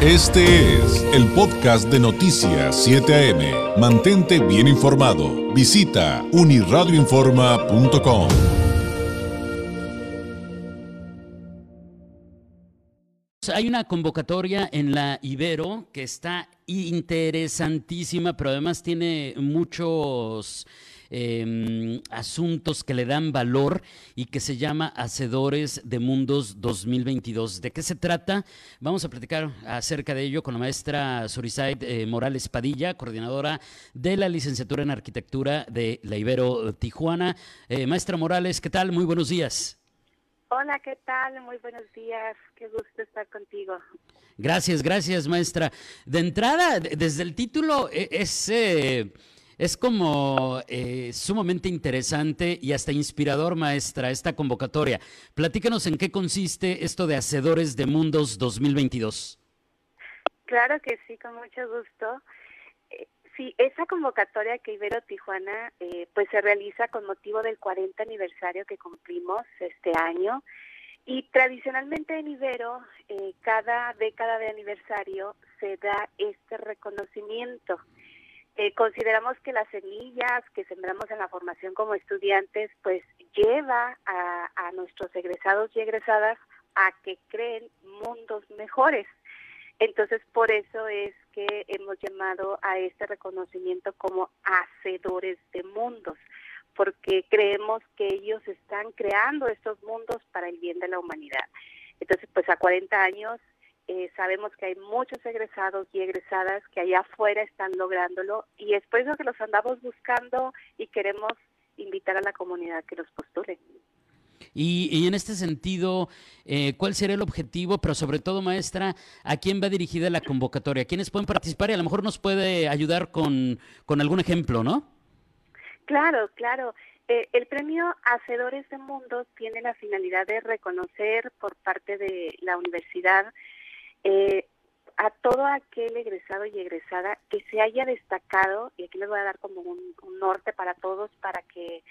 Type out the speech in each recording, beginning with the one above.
Este es el podcast de Noticias 7 AM. Mantente bien informado. Visita uniradioinforma.com. Hay una convocatoria en la Ibero que está interesantísima, pero además tiene muchos eh, asuntos que le dan valor y que se llama Hacedores de Mundos 2022. ¿De qué se trata? Vamos a platicar acerca de ello con la maestra Sorisaid eh, Morales Padilla, coordinadora de la licenciatura en arquitectura de la Ibero Tijuana. Eh, maestra Morales, ¿qué tal? Muy buenos días. Hola, ¿qué tal? Muy buenos días. Qué gusto estar contigo. Gracias, gracias, maestra. De entrada, desde el título e, es... Eh, es como eh, sumamente interesante y hasta inspirador, maestra, esta convocatoria. Platícanos en qué consiste esto de Hacedores de Mundos 2022. Claro que sí, con mucho gusto. Eh, sí, esa convocatoria que Ibero Tijuana eh, pues se realiza con motivo del 40 aniversario que cumplimos este año. Y tradicionalmente en Ibero, cada década de aniversario se da este reconocimiento. Eh, consideramos que las semillas que sembramos en la formación como estudiantes, pues lleva a, a nuestros egresados y egresadas a que creen mundos mejores. Entonces, por eso es que hemos llamado a este reconocimiento como hacedores de mundos, porque creemos que ellos están creando estos mundos para el bien de la humanidad. Entonces, pues a 40 años eh, sabemos que hay muchos egresados y egresadas que allá afuera están lográndolo y es por eso que los andamos buscando y queremos invitar a la comunidad que los postule. Y, en este sentido, eh, ¿cuál será el objetivo? Pero sobre todo, maestra, ¿a quién va dirigida la convocatoria? ¿Quiénes pueden participar? Y a lo mejor nos puede ayudar con, con algún ejemplo, ¿no? Claro, claro. Eh, el premio Hacedores de Mundos tiene la finalidad de reconocer por parte de la universidad eh, a todo aquel egresado y egresada que se haya destacado, y aquí les voy a dar como un, norte para todos para que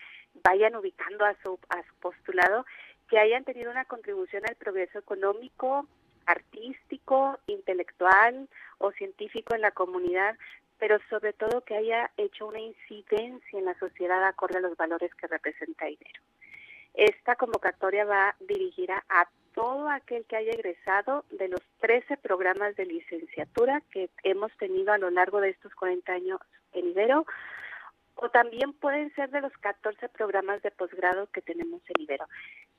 vayan ubicando a su, a su postulado, que hayan tenido una contribución al progreso económico, artístico, intelectual o científico en la comunidad, pero sobre todo que haya hecho una incidencia en la sociedad acorde a los valores que representa Ibero. Esta convocatoria va dirigida a todo aquel que haya egresado de los 13 programas de licenciatura que hemos tenido a lo largo de estos 40 años en Ibero, o también pueden ser de los 14 programas de posgrado que tenemos en Ibero.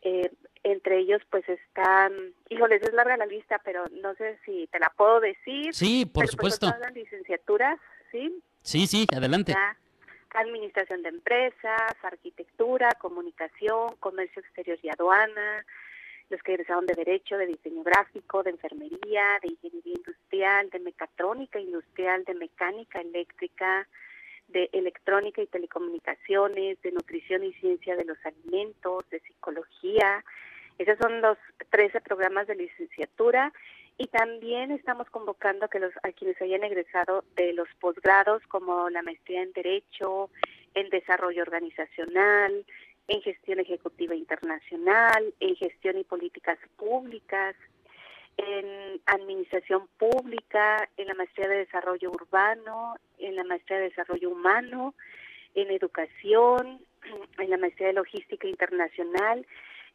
Eh, entre ellos, pues están, híjoles, es larga la lista, pero no sé si te la puedo decir. Sí, por pues, supuesto. Pues, las licenciaturas, ¿sí? Sí, sí, adelante. administración de empresas, arquitectura, comunicación, comercio exterior y aduana, los que egresaron de Derecho, de Diseño Gráfico, de Enfermería, de Ingeniería Industrial, de Mecatrónica Industrial, de Mecánica Eléctrica, de Electrónica y Telecomunicaciones, de Nutrición y Ciencia de los Alimentos, de Psicología. Esos son los 13 programas de licenciatura y también estamos convocando a, que los, a quienes hayan egresado de los posgrados como la maestría en Derecho, en Desarrollo Organizacional, en gestión ejecutiva internacional, en gestión y políticas públicas, en administración pública, en la maestría de desarrollo urbano, en la maestría de desarrollo humano, en educación, en la maestría de logística internacional,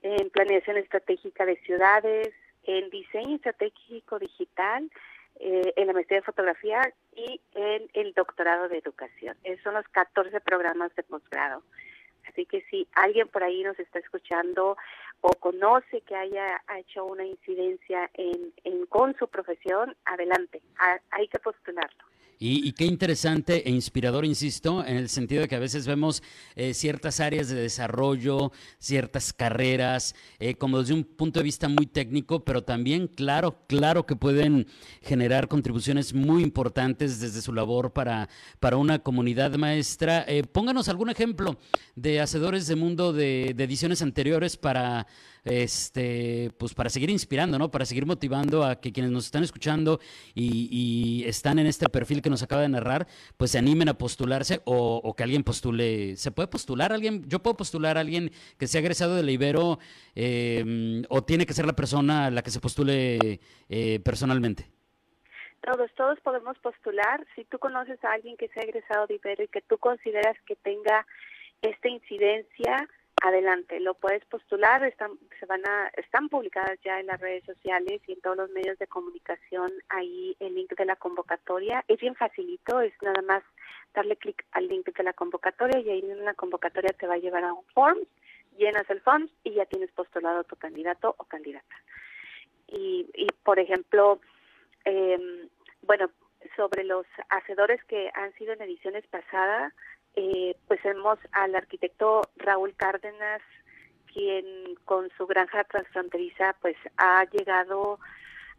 en planeación estratégica de ciudades, en diseño estratégico digital, eh, en la maestría de fotografía y en el doctorado de educación. Esos son los 14 programas de posgrado. Así que si alguien por ahí nos está escuchando o conoce que haya hecho una incidencia en, en con su profesión, adelante, hay que postularlo. Y, qué interesante e inspirador, insisto, en el sentido de que a veces vemos eh, ciertas áreas de desarrollo, ciertas carreras, eh, como desde un punto de vista muy técnico, pero también, claro, claro que pueden generar contribuciones muy importantes desde su labor para, para una comunidad maestra. Eh, pónganos algún ejemplo de hacedores de mundo de, de ediciones anteriores para este, pues para seguir inspirando, ¿no? Para seguir motivando a que quienes nos están escuchando y, están en este perfil que nos acaba de narrar, pues se animen a postularse o, que alguien postule. ¿Se puede postular alguien? Yo puedo postular a alguien que sea egresado de la Ibero eh, o tiene que ser la persona la que se postule eh, personalmente. Todos, todos podemos postular. Si tú conoces a alguien que se ha egresado de Ibero y que tú consideras que tenga esta incidencia, adelante, lo puedes postular, están, se van a, están publicadas ya en las redes sociales y en todos los medios de comunicación ahí el link de la convocatoria. Es bien facilito, es nada más darle clic al link de la convocatoria y ahí en la convocatoria te va a llevar a un form, llenas el form y ya tienes postulado tu candidato o candidata. Y, y por ejemplo, eh, bueno, sobre los hacedores que han sido en ediciones pasadas, eh, pues hemos al arquitecto Raúl Cárdenas, quien con su granja transfronteriza pues ha llegado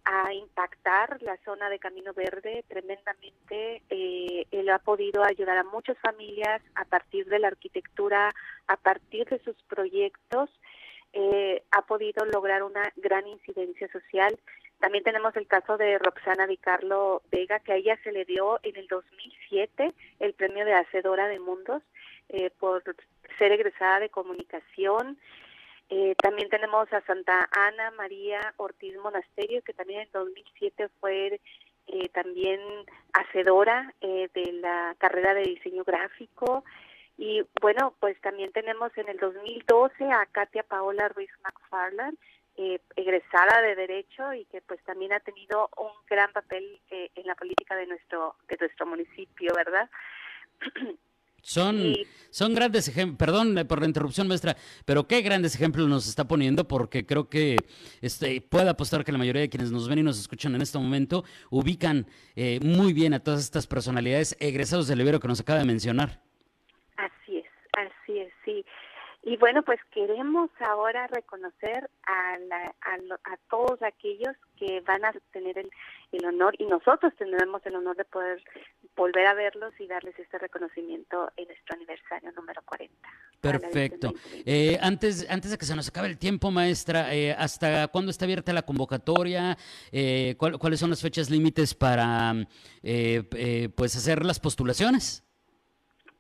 a impactar la zona de Camino Verde tremendamente. Eh, él ha podido ayudar a muchas familias a partir de la arquitectura, a partir de sus proyectos, eh, ha podido lograr una gran incidencia social también tenemos el caso de Roxana Vicarlo Vega, que a ella se le dio en el 2007 el premio de Hacedora de Mundos eh, por ser egresada de comunicación. Eh, también tenemos a Santa Ana María Ortiz Monasterio, que también en el 2007 fue eh, también hacedora de la carrera de diseño gráfico. Y bueno, pues también tenemos en el 2012 a Katia Paola Ruiz McFarland, eh, egresada de derecho y que pues también ha tenido un gran papel eh, en la política de nuestro de nuestro municipio, ¿verdad? Son, son grandes ejemplos, perdón por la interrupción maestra, pero qué grandes ejemplos nos está poniendo porque creo que este, puede apostar que la mayoría de quienes nos ven y nos escuchan en este momento ubican eh, muy bien a todas estas personalidades egresados del Ibero que nos acaba de mencionar. Así es, así es, sí. Y bueno, pues queremos ahora reconocer a, a, todos aquellos que van a tener el, el, honor y nosotros tendremos el honor de poder volver a verlos y darles este reconocimiento en nuestro aniversario número 40. Perfecto. Eh, antes, antes de que se nos acabe el tiempo, maestra, eh, ¿hasta cuándo está abierta la convocatoria? Eh, ¿Cuáles son las fechas límites para pues hacer las postulaciones?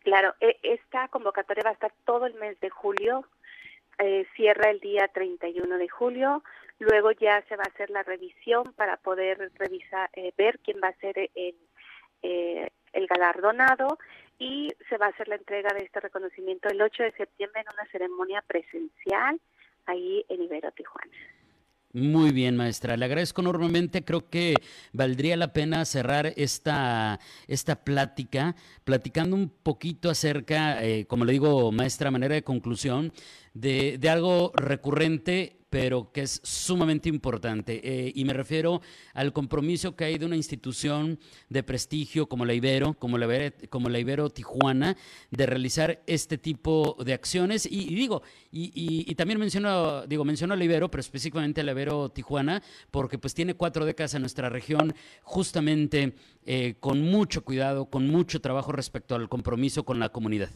Claro, e, esta convocatoria va a estar todo el mes de julio, eh, cierra el día 31 de julio, luego ya se va a hacer la revisión para poder revisar, eh, ver quién va a ser el, eh, el galardonado y se va a hacer la entrega de este reconocimiento el 8 de septiembre en una ceremonia presencial ahí en Ibero Tijuana. Muy bien, maestra. Le agradezco enormemente. Creo que valdría la pena cerrar esta, esta plática platicando un poquito acerca, eh, como le digo, maestra, manera de conclusión, de, de algo recurrente pero que es sumamente importante. Eh, y me refiero al compromiso que hay de una institución de prestigio como la Ibero, como la Ibero, Tijuana, de realizar este tipo de acciones. Y, digo, y, también menciono, digo, menciono a la Ibero, pero específicamente a la Ibero Tijuana, porque pues tiene cuatro décadas en nuestra región, justamente eh, con mucho cuidado, con mucho trabajo respecto al compromiso con la comunidad.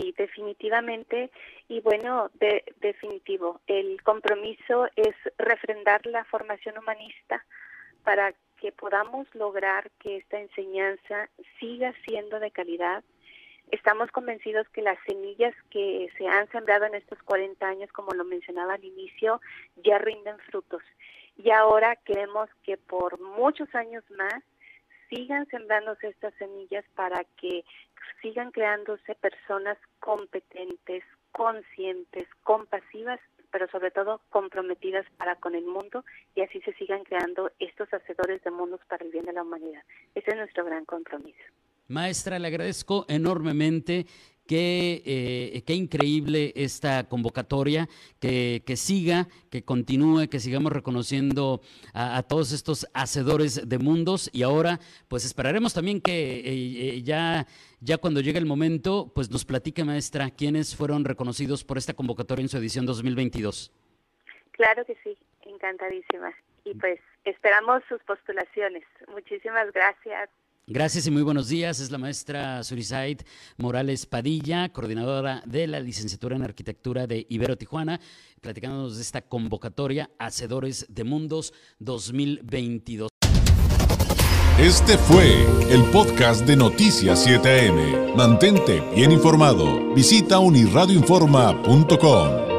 Sí, definitivamente. Y bueno, de, definitivo, el compromiso es refrendar la formación humanista para que podamos lograr que esta enseñanza siga siendo de calidad. Estamos convencidos que las semillas que se han sembrado en estos 40 años, como lo mencionaba al inicio, ya rinden frutos. Y ahora queremos que por muchos años más sigan sembrándose estas semillas para que sigan creándose personas competentes, conscientes, compasivas, pero sobre todo comprometidas para con el mundo y así se sigan creando estos hacedores de mundos para el bien de la humanidad. Ese es nuestro gran compromiso. Maestra, le agradezco enormemente Qué, eh, qué, increíble esta convocatoria, que, que, siga, que continúe, que sigamos reconociendo a, todos estos hacedores de mundos y ahora pues esperaremos también que eh, eh, ya, ya cuando llegue el momento pues nos platique maestra quiénes fueron reconocidos por esta convocatoria en su edición 2022. Claro que sí, encantadísima. Y pues esperamos sus postulaciones. Muchísimas gracias. Gracias y muy buenos días. Es la maestra Surisaid Morales Padilla, coordinadora de la licenciatura en arquitectura de Ibero Tijuana, platicándonos de esta convocatoria Hacedores de Mundos 2022. Este fue el podcast de Noticias 7am. Mantente bien informado. Visita unirradioinforma.com.